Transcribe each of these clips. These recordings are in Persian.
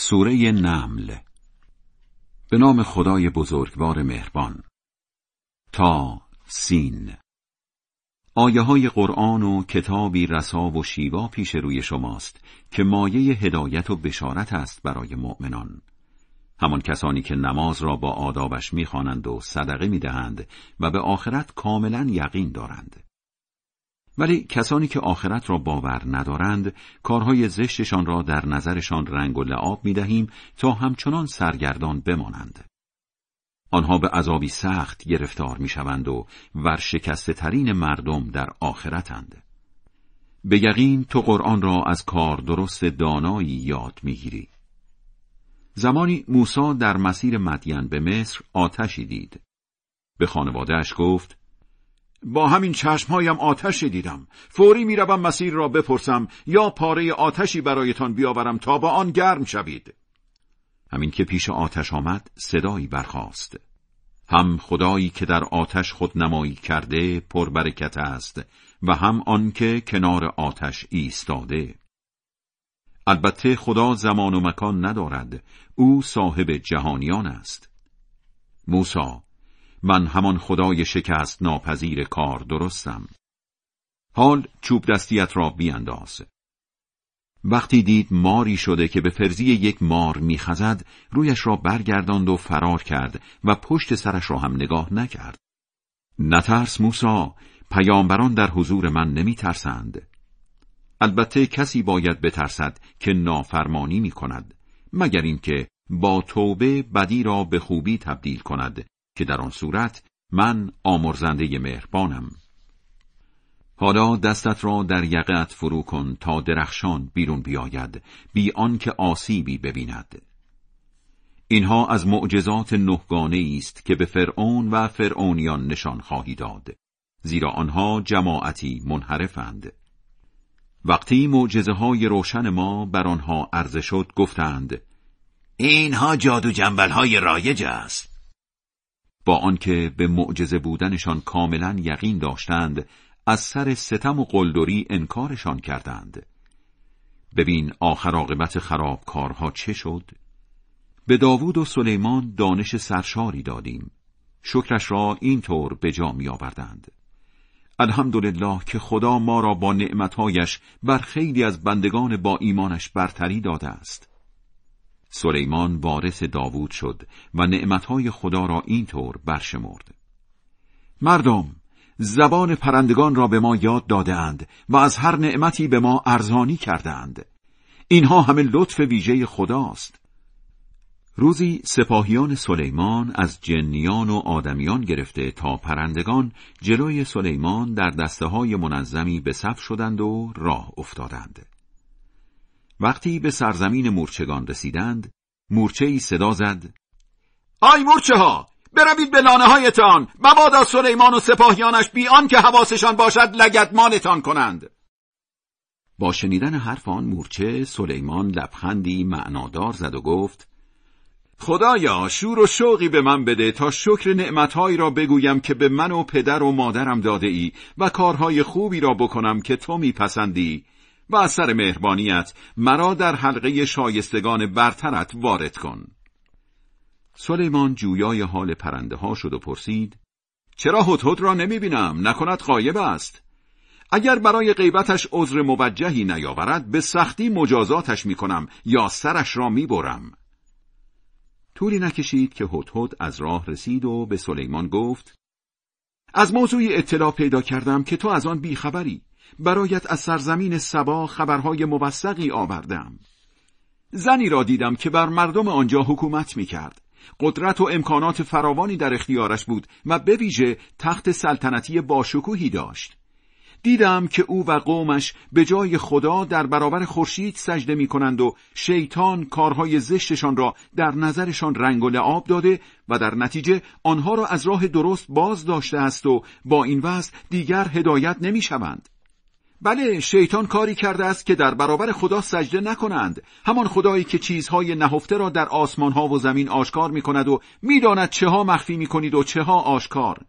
سوره نمل. به نام خدای بزرگوار مهربان. تا سین. آیه های قرآن و کتابی رسا و شیوا پیش روی شماست که مایه هدایت و بشارت است برای مؤمنان. همان کسانی که نماز را با آدابش می‌خوانند و صدقه می‌دهند و به آخرت کاملا یقین دارند. ولی کسانی که آخرت را باور ندارند کارهای زشتشان را در نظرشان رنگ و لعاب می دهیم تا همچنان سرگردان بمانند. آنها به عذابی سخت گرفتار می شوند و ورشکسته ترین مردم در آخرتند. به یقین تو قرآن را از کار درست دانایی یاد می‌گیری. زمانی موسی در مسیر مدین به مصر آتشی دید. به خانوادهش گفت با همین چشمهایم آتشی دیدم. فوری می‌روم مسیر را بپرسم یا پاره آتشی برایتان بیاورم تا با آن گرم شوید. همین که پیش آتش آمد صدایی برخاست. هم خدایی که در آتش خود نمایی کرده پربرکت است و هم آنکه کنار آتش ایستاده. البته خدا زمان و مکان ندارد. او صاحب جهانیان است. موسی من همان خدای شکست ناپذیر کار درستم. حال چوب دستیت را بیانداز وقتی دید ماری شده که به فرزی یک مار میخزد رویش را برگرداند و فرار کرد و پشت سرش را هم نگاه نکرد. نترس موسا پیامبران در حضور من نمیترسند. البته کسی باید بترسد که نافرمانی می کند مگر اینکه با توبه بدی را به خوبی تبدیل کند. که در آن صورت من آمرزنده مهربانم. حالا دستت را در یقت فرو کن تا درخشان بیرون بیاید بی آنکه آسیبی ببیند. اینها از معجزات نهگانه است که به فرعون و فرعونیان نشان خواهی داد زیرا آنها جماعتی منحرفند. وقتی معجزه های روشن ما بر آنها عرضه شد گفتند اینها جادو جنبل های رایج است. با آنکه به معجزه بودنشان کاملا یقین داشتند از سر ستم و قلدری انکارشان کردند. ببین آخر عاقبت خرابکارها چه شد؟ به داوود و سلیمان دانش سرشاری دادیم. شکرش را اینطور به جا می آوردند الحمدلله که خدا ما را با نعمتهایش بر خیلی از بندگان با ایمانش برتری داده است. سلیمان وارث داوود شد و نعمتهای خدا را اینطور برشمرد. مردم زبان پرندگان را به ما یاد دادهاند و از هر نعمتی به ما ارزانی کردند اینها همه لطف ویژه خداست. روزی سپاهیان سلیمان از جنیان و آدمیان گرفته تا پرندگان جلوی سلیمان در دسته های منظمی به صف شدند و راه افتادند. وقتی به سرزمین مورچگان رسیدند مورچه ای صدا زد. آی مورچه ها بروید به لانه هایتان مبادا سلیمان و سپاهیانش بی که حواسشان باشد لگدمانتان کنند. با شنیدن حرف آن مورچه سلیمان لبخندی معنادار زد و گفت خدایا شور و شوقی به من بده تا شکر نعمتهایی را بگویم که به من و پدر و مادرم داده ای و کارهای خوبی را بکنم که تو میپسندی. و از سر مهربانیت مرا در حلقه شایستگان برترت وارد کن. سلیمان جویای حال پرنده ها شد و پرسید چرا هدهد را نمی بینم نکند قایب است. اگر برای غیبتش عذر موجهی نیاورد به سختی مجازاتش می کنم یا سرش را می برم. طولی نکشید که هدهد از راه رسید و به سلیمان گفت از موضوعی اطلاع پیدا کردم که تو از آن بیخبری. برایت از سرزمین سبا خبرهای موثقی آوردم زنی را دیدم که بر مردم آنجا حکومت می کرد. قدرت و امکانات فراوانی در اختیارش بود و به ویژه تخت سلطنتی باشکوهی داشت. دیدم که او و قومش به جای خدا در برابر خورشید سجده می کنند و شیطان کارهای زشتشان را در نظرشان رنگ و لعاب داده و در نتیجه آنها را از راه درست باز داشته است و با این وضع دیگر هدایت نمی شوند. بله شیطان کاری کرده است که در برابر خدا سجده نکنند. همان خدایی که چیزهای نهفته را در آسمان ها و زمین آشکار می کند و می‌داند چه ها مخفی می کنید و چه ها آشکار.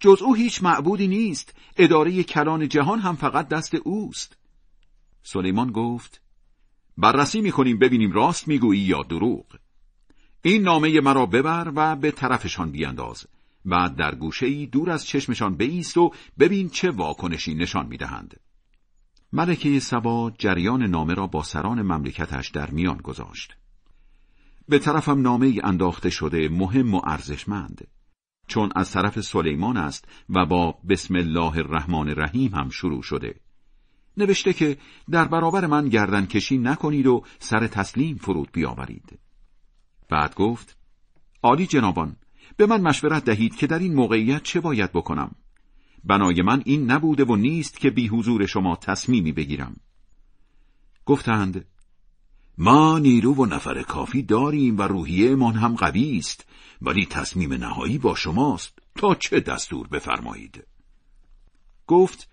جز او هیچ معبودی نیست. اداره کلان جهان هم فقط دست اوست. سلیمان گفت بررسی می‌کنیم ببینیم راست می‌گویی یا دروغ. این نامه مرا ببر و به طرفشان بیانداز. و در گوشه ای دور از چشمشان بایست و ببین چه واکنشی نشان می‌دهند. ملکه سبا جریان نامه را با سران مملکتش در میان گذاشت. به طرفم نامه ای انداخته شده مهم و ارزشمند. چون از طرف سلیمان است و با بسم الله الرحمن الرحیم هم شروع شده. نوشته که در برابر من گردن کشی نکنید و سر تسلیم فرود بیاورید. بعد گفت عالی جنابان به من مشورت دهید که در این موقعیت چه باید بکنم؟ بنای من این نبوده و نیست که بی حضور شما تصمیمی بگیرم. گفتند ما نیرو و نفر کافی داریم و روحیه من هم قوی است ولی تصمیم نهایی با شماست. تا چه دستور بفرمایید؟ گفت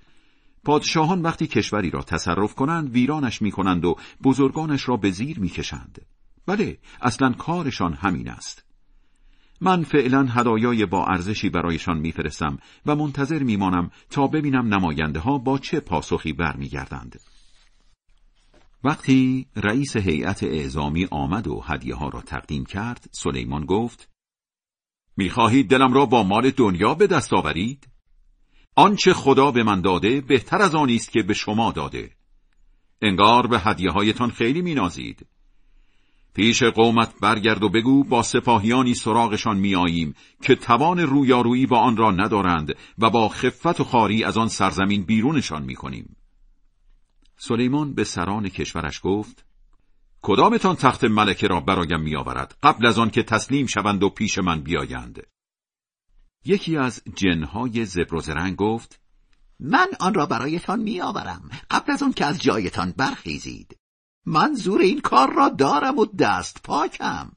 پادشاهان وقتی کشوری را تصرف کنند ویرانش می کنند و بزرگانش را به زیر می کشند. بله اصلا کارشان همین است. من فعلا هدایای با ارزشی برایشان میفرستم و منتظر میمانم تا ببینم نماینده ها با چه پاسخی برمیگردند. وقتی رئیس هیئت اعزامی آمد و هدیه ها را تقدیم کرد، سلیمان گفت: می‌خواهید دلم را با مال دنیا به دست آورید؟ آنچه خدا به من داده بهتر از آنی است که به شما داده. انگار به هدیه هایتان خیلی مینازید. پیش قومت برگرد و بگو با سپاهیانی سراغشان میآییم که توان رویارویی با آن را ندارند و با خفت و خاری از آن سرزمین بیرونشان می‌کنیم. سلیمان به سران کشورش گفت کدامتان تخت ملکه را برایم میآورد قبل از آن که تسلیم شوند و پیش من بیایند؟ یکی از جنهای زبر و زرنگ گفت من آن را برایتان میآورم. قبل از آن که از جایتان برخیزید. من زور این کار را دارم و دست پاکم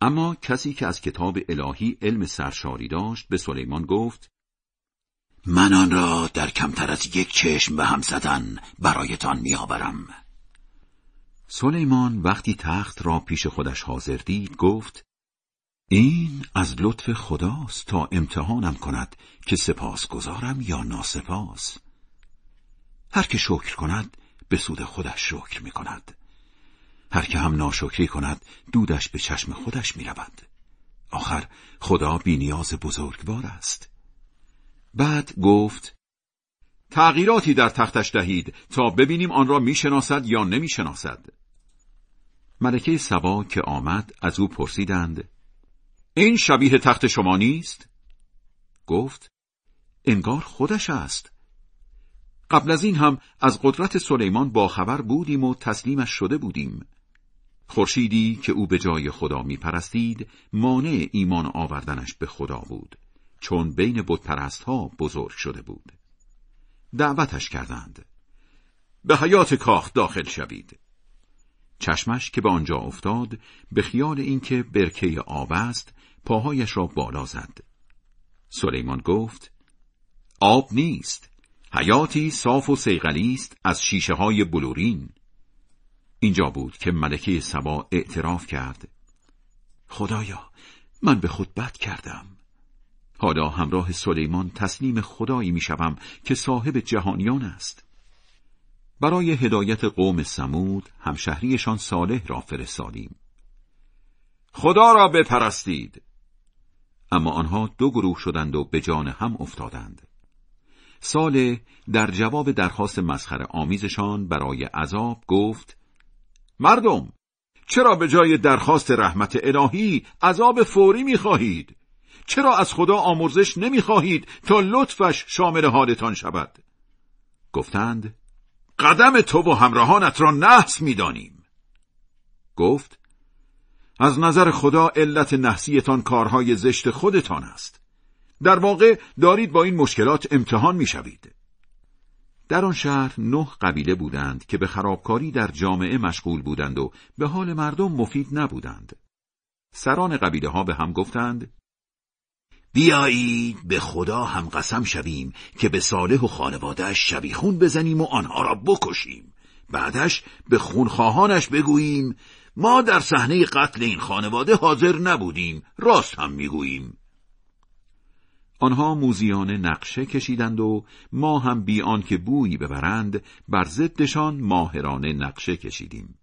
اما کسی که از کتاب الهی علم سرشاری داشت به سلیمان گفت من آن را در کمتر از یک چشم به هم زدن برایتان میآورم. سلیمان وقتی تخت را پیش خودش حاضر دید گفت این از لطف خداست تا امتحانم کند که سپاس گذارم یا ناسپاس هر که شکر کند به سود خودش شکر می کند هر که هم ناشکری کند دودش به چشم خودش می رود. آخر خدا بینیاز بزرگوار است بعد گفت تغییراتی در تختش دهید تا ببینیم آن را می‌شناسد یا نمی‌شناسد ملکه سبا که آمد از او پرسیدند این شبیه تخت شما نیست؟ گفت انگار خودش است قبل از این هم از قدرت سلیمان با خبر بودیم و تسلیمش شده بودیم. خورشیدی که او به جای خدا می پرستید مانع ایمان آوردنش به خدا بود چون بین بتپرست ها بزرگ شده بود. دعوتش کردند. به حیات کاخ داخل شوید. چشمش که به آنجا افتاد به خیال اینکه برکه آب است پاهایش را بالا زد. سلیمان گفت آب نیست. حیاتی صاف و سیغلی است از شیشه های بلورین. اینجا بود که ملکه سبا اعتراف کرد. خدایا من به خود بد کردم. حالا همراه سلیمان تسلیم خدایی می‌شوم که صاحب جهانیان است. برای هدایت قوم سمود همشهریشان صالح را فرستادیم. خدا را بپرستید. اما آنها دو گروه شدند و به جان هم افتادند. صالح در جواب درخواست مسخره آمیزشان برای عذاب گفت مردم چرا به جای درخواست رحمت الهی عذاب فوری می‌خواهید؟ چرا از خدا آمرزش نمی‌خواهید تا لطفش شامل حالتان شود؟ گفتند قدم تو و همراهانت را نحس می‌دانیم. گفت از نظر خدا علت نحسیتان کارهای زشت خودتان است. در واقع دارید با این مشکلات امتحان می‌شوید. در آن شهر نه قبیله بودند که به خرابکاری در جامعه مشغول بودند و به حال مردم مفید نبودند. سران قبیله ها به هم گفتند بیایید به خدا هم قسم شویم که به صالح و خانوادهش شبیخون بزنیم و آنها را بکشیم. بعدش به خونخواهانش بگوییم ما در صحنه قتل این خانواده حاضر نبودیم راست هم می‌گوییم. آنها موزیان نقشه کشیدند و ما هم بی که بویی ببرند بر ضدشان ماهرانه نقشه کشیدیم.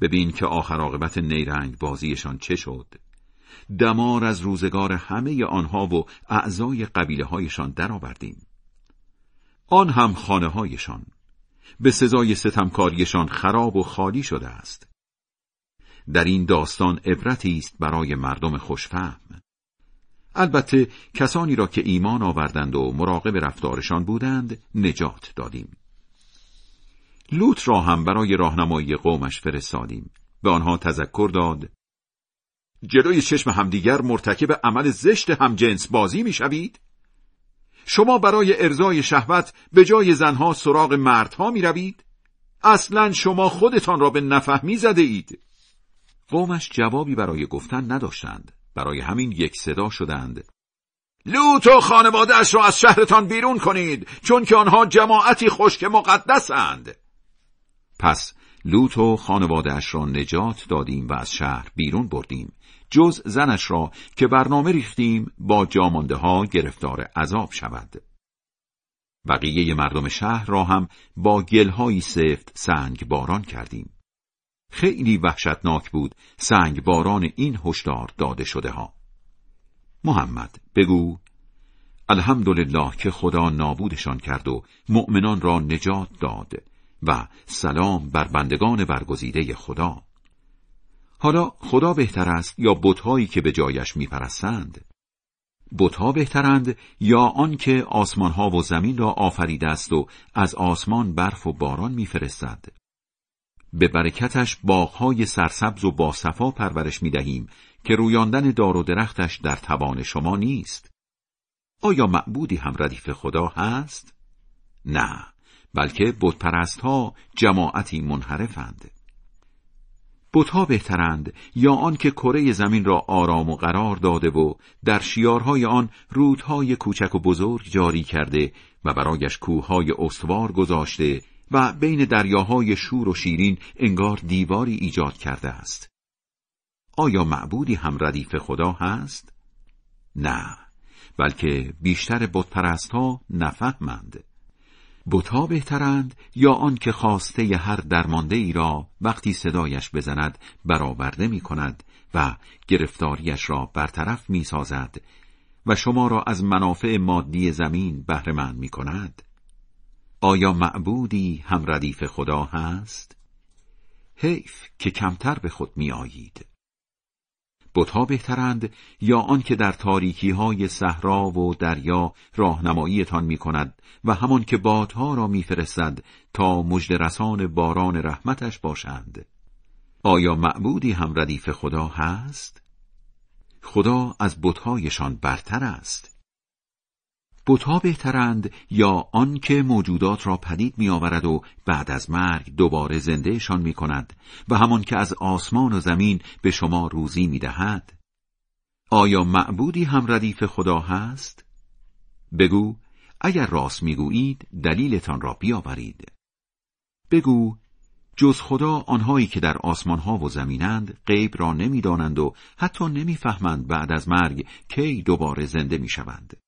ببین که آخر عاقبت نیرنگ بازیشان چه شد. دمار از روزگار همه آنها و اعضای قبیله هایشان درآوردیم. آن هم خانه هایشان به سزای ستمکاریشان خراب و خالی شده است. در این داستان عبرتی است برای مردم خوشفهم. البته کسانی را که ایمان آوردند و مراقب رفتارشان بودند نجات دادیم. لوط را هم برای راهنمایی قومش فرستادیم به آنها تذکر داد جلوی چشم همدیگر مرتکب عمل زشت همجنس بازی می‌شوید شما برای ارزای شهوت به جای زنها سراغ مردها می روید؟ اصلا شما خودتان را به نفهمی زده اید؟ قومش جوابی برای گفتن نداشتند. برای همین یک صدا شدند. لوط و خانوادهاش را از شهرتان بیرون کنید چون که آنها جماعتی خشک مقدسند. پس لوط و خانوادهاش را نجات دادیم و از شهر بیرون بردیم جز زنش را که برنامه ریختیم با جامانده ها گرفتار عذاب شود. بقیه مردم شهر را هم با گلهایی سفت سنگ باران کردیم. خیلی وحشتناک بود سنگ باران این هشدار داده شده ها محمد بگو. الحمدلله که خدا نابودشان کرد و مؤمنان را نجات داد و سلام بر بندگان برگزیده خدا. حالا خدا بهتر است یا بتهایی که به جایش میپرستند؟ بتها بهترند یا آنکه آسمانها و زمین را آفریده است و از آسمان برف و باران میفرستد؟ به برکتش باغهای سرسبز و باصفا پرورش می دهیم که رویاندن دار و درختش در توان شما نیست. آیا معبودی هم ردیف خدا هست؟ نه، بلکه بتپرست ها جماعتی منحرفند. بتها بهترند یا آن که کره زمین را آرام و قرار داده و در شیارهای آن رودهای کوچک و بزرگ جاری کرده و برایش کوههای استوار گذاشته و بین دریاهای شور و شیرین انگار دیواری ایجاد کرده است. آیا معبودی هم ردیف خدا هست؟ نه، بلکه بیشتر بتپرست ها نفهمند. بتها بهترند یا آن که خواسته هر درمانده ای را وقتی صدایش بزند برآورده می کند و گرفتاریش را برطرف می سازد و شما را از منافع مادی زمین بهرهمند می کند؟ آیا معبودی هم ردیف خدا هست؟ حیف که کمتر به خود می آیید. بتها بهترند یا آنکه در تاریکی های صحرا و دریا راهنماییتان می کند و همان که بادها را میفرستد تا مجد رسان باران رحمتش باشند آیا معبودی هم ردیف خدا هست؟ خدا از بتهایشان برتر است بتها بهترند یا آنکه موجودات را پدید میآورد و بعد از مرگ دوباره زندهشان می کند و همان که از آسمان و زمین به شما روزی می دهد؟ آیا معبودی هم ردیف خدا هست؟ بگو اگر راست می‌گویید دلیلتان را بیاورید. بگو جز خدا آنهایی که در آسمانها و زمینند غیب را نمی‌دانند و حتی نمی‌فهمند بعد از مرگ کی دوباره زنده می‌شوند.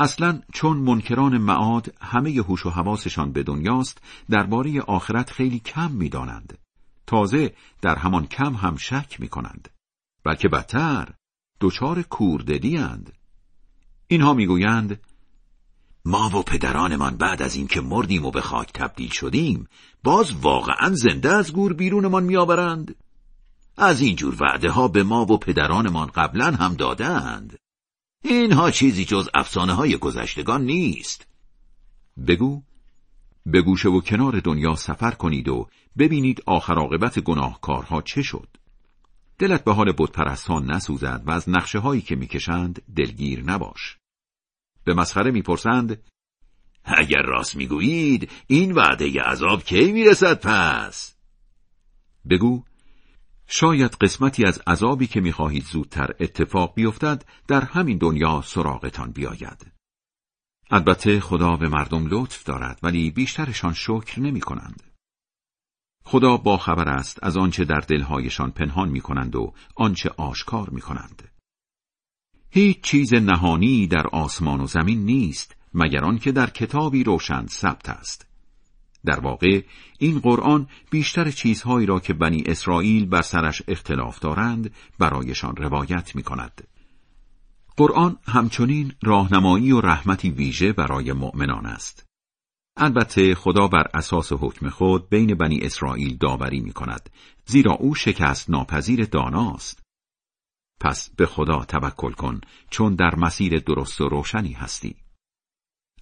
اصلا چون منکران معاد همه هوش و حواسشان به دنیاست درباره آخرت خیلی کم می‌دانند. تازه در همان کم هم شک می کنند بلکه بدتر دچار کورددی اند. اینها می‌گویند ما و پدرانمان بعد از اینکه مردیم و به خاک تبدیل شدیم باز واقعا زنده از گور بیرونمان میآورند. از اینجور وعده ها به ما و پدرانمان قبلا هم دادند اینها چیزی جز افسانه های گذشتگان نیست. بگو به گوشه و کنار دنیا سفر کنید و ببینید آخر عاقبت گناهکارها چه شد. دلت به حال بتپرستان نسوزد و از نقشه هایی که می‌کشند دلگیر نباش. به مسخره می‌پرسند اگر راست می‌گویید این وعده عذاب کی می‌رسد پس؟ بگو شاید قسمتی از عذابی که می‌خواهید زودتر اتفاق بیفتد در همین دنیا سراغتان بیاید. البته خدا به مردم لطف دارد ولی بیشترشان شکر نمی کنند. خدا با خبر است از آنچه در دلهایشان پنهان می کنند و آنچه آشکار می کنند. هیچ چیز نهانی در آسمان و زمین نیست مگر آنکه در کتابی روشن ثبت است در واقع این قرآن بیشتر چیزهایی را که بنی اسرائیل بر سرش اختلاف دارند برایشان روایت می کند. قرآن همچنین راهنمایی و رحمتی ویژه برای مؤمنان است. البته خدا بر اساس حکم خود بین بنی اسرائیل داوری می کند زیرا او شکست ناپذیر داناست. پس به خدا توکل کن چون در مسیر درست و روشنی هستی.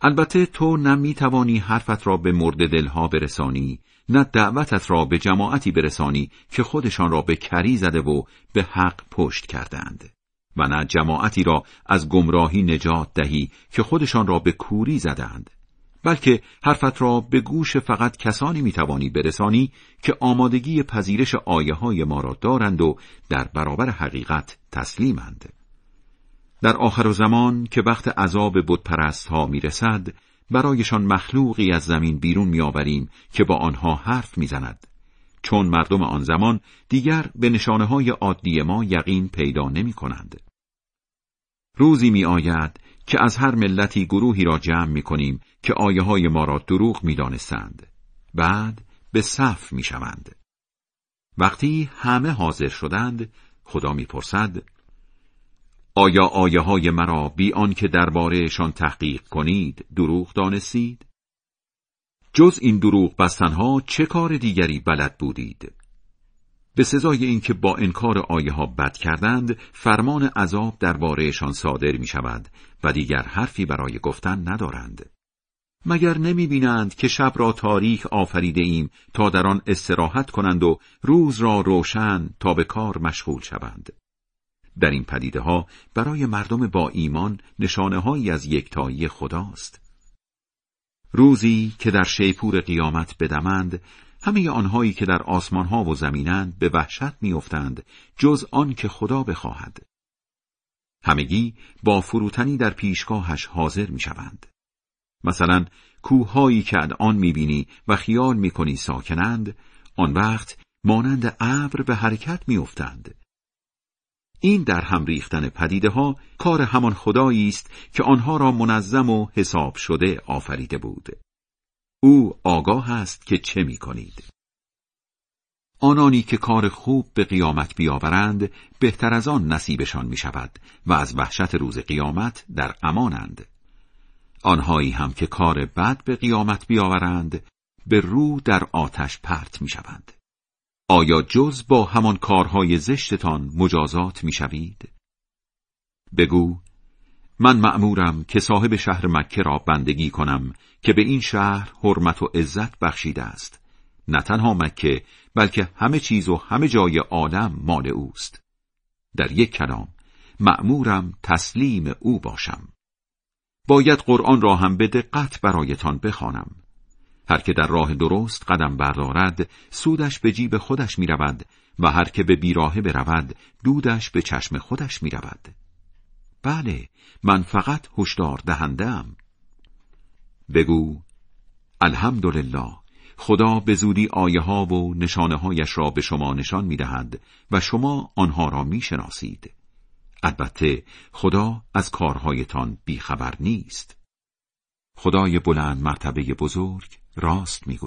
البته تو نه می توانی حرفت را به مرد دلها برسانی نه دعوتت را به جماعتی برسانی که خودشان را به کری زده و به حق پشت کردند و نه جماعتی را از گمراهی نجات دهی که خودشان را به کوری زدند بلکه حرفت را به گوش فقط کسانی می توانی برسانی که آمادگی پذیرش آیه های ما را دارند و در برابر حقیقت تسلیمند. در آخر زمان که وقت عذاب بتپرست ها می رسد برایشان مخلوقی از زمین بیرون می آوریم که با آنها حرف می زند. چون مردم آن زمان دیگر به نشانه های عادی ما یقین پیدا نمی کنند. روزی می آید که از هر ملتی گروهی را جمع می کنیم که آیه های ما را دروغ می دانستند. بعد به صف می شوند. وقتی همه حاضر شدند خدا می پرسد آیا آیه های مرا بی آنکه دربارهشان تحقیق کنید دروغ دانستید؟ جز این دروغ بستنها چه کار دیگری بلد بودید؟ به سزای اینکه با انکار آیه ها بد کردند فرمان عذاب دربارهشان صادر می شود و دیگر حرفی برای گفتن ندارند. مگر نمی بینند که شب را تاریک آفریده ایم تا در آن استراحت کنند و روز را روشن تا به کار مشغول شوند. در این پدیده ها برای مردم با ایمان نشانه هایی از یکتایی خداست. روزی که در شیپور قیامت بدمند همه آنهایی که در آسمان ها و زمینند به وحشت میافتند جز آن که خدا بخواهد. همگی با فروتنی در پیشگاهش حاضر می‌شوند. مثلا کوههایی که آن می‌بینی و خیال می‌کنی ساکنند آن وقت مانند ابر به حرکت میافتند این در هم ریختن پدیده ها کار همان خدایی است که آنها را منظم و حساب شده آفریده بود. او آگاه است که چه می کنید. آنانی که کار خوب به قیامت بیاورند بهتر از آن نصیبشان می شود و از وحشت روز قیامت در امانند. آنهایی هم که کار بد به قیامت بیاورند به رو در آتش پرت می شوند. آیا جز با همان کارهای زشتتان مجازات می‌شوید؟ بگو من مأمورم که صاحب شهر مکه را بندگی کنم که به این شهر حرمت و عزت بخشیده است. نه تنها مکه بلکه همه چیز و همه جای عالم مال اوست. در یک کلام مأمورم تسلیم او باشم. باید قرآن را هم به دقت برایتان بخوانم. هر که در راه درست قدم بردارد سودش به جیب خودش می رود و هر که به بیراهه برود دودش به چشم خودش می رود. بله من فقط هشدار دهندم بگو الحمدلله خدا به زودی آیه ها و نشانه هایش را به شما نشان می دهد و شما آنها را می شناسید. البته خدا از کارهایتان بیخبر نیست. خدای بلند مرتبه بزرگ راست می‌گوید.